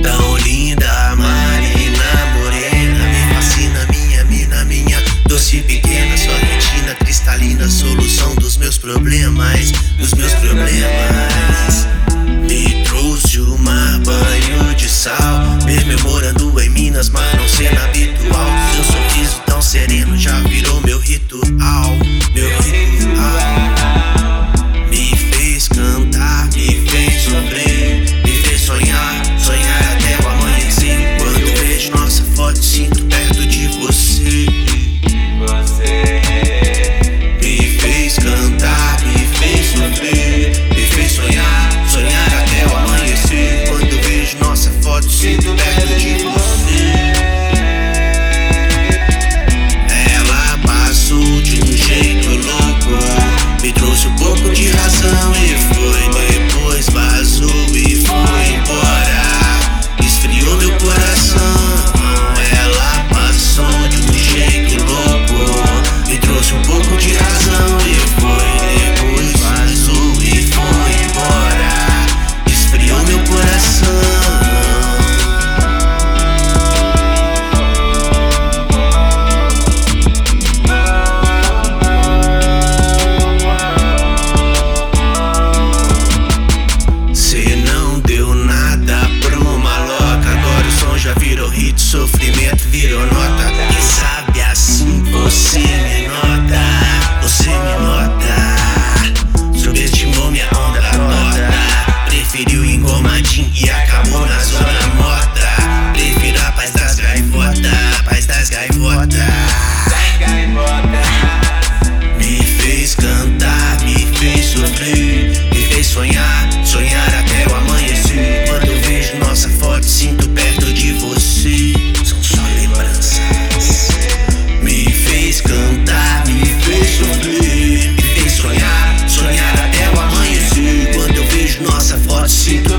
Tão linda, Marina Morena. Me fascina, minha mina, minha doce pequena. Sua retina cristalina, solução dos meus problemas. muito alto.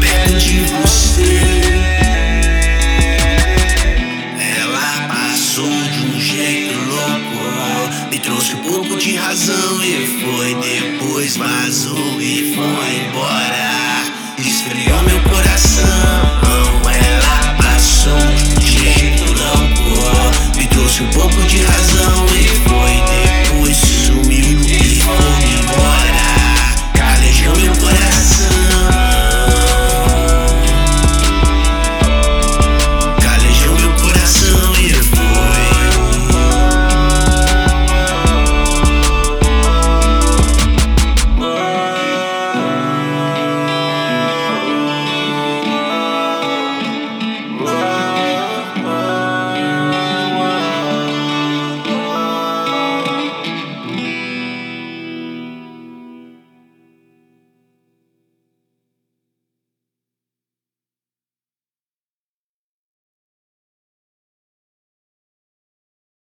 perto de você. Ela passou de um jeito louco, me trouxe um pouco de razão e foi depois vazou e foi embora.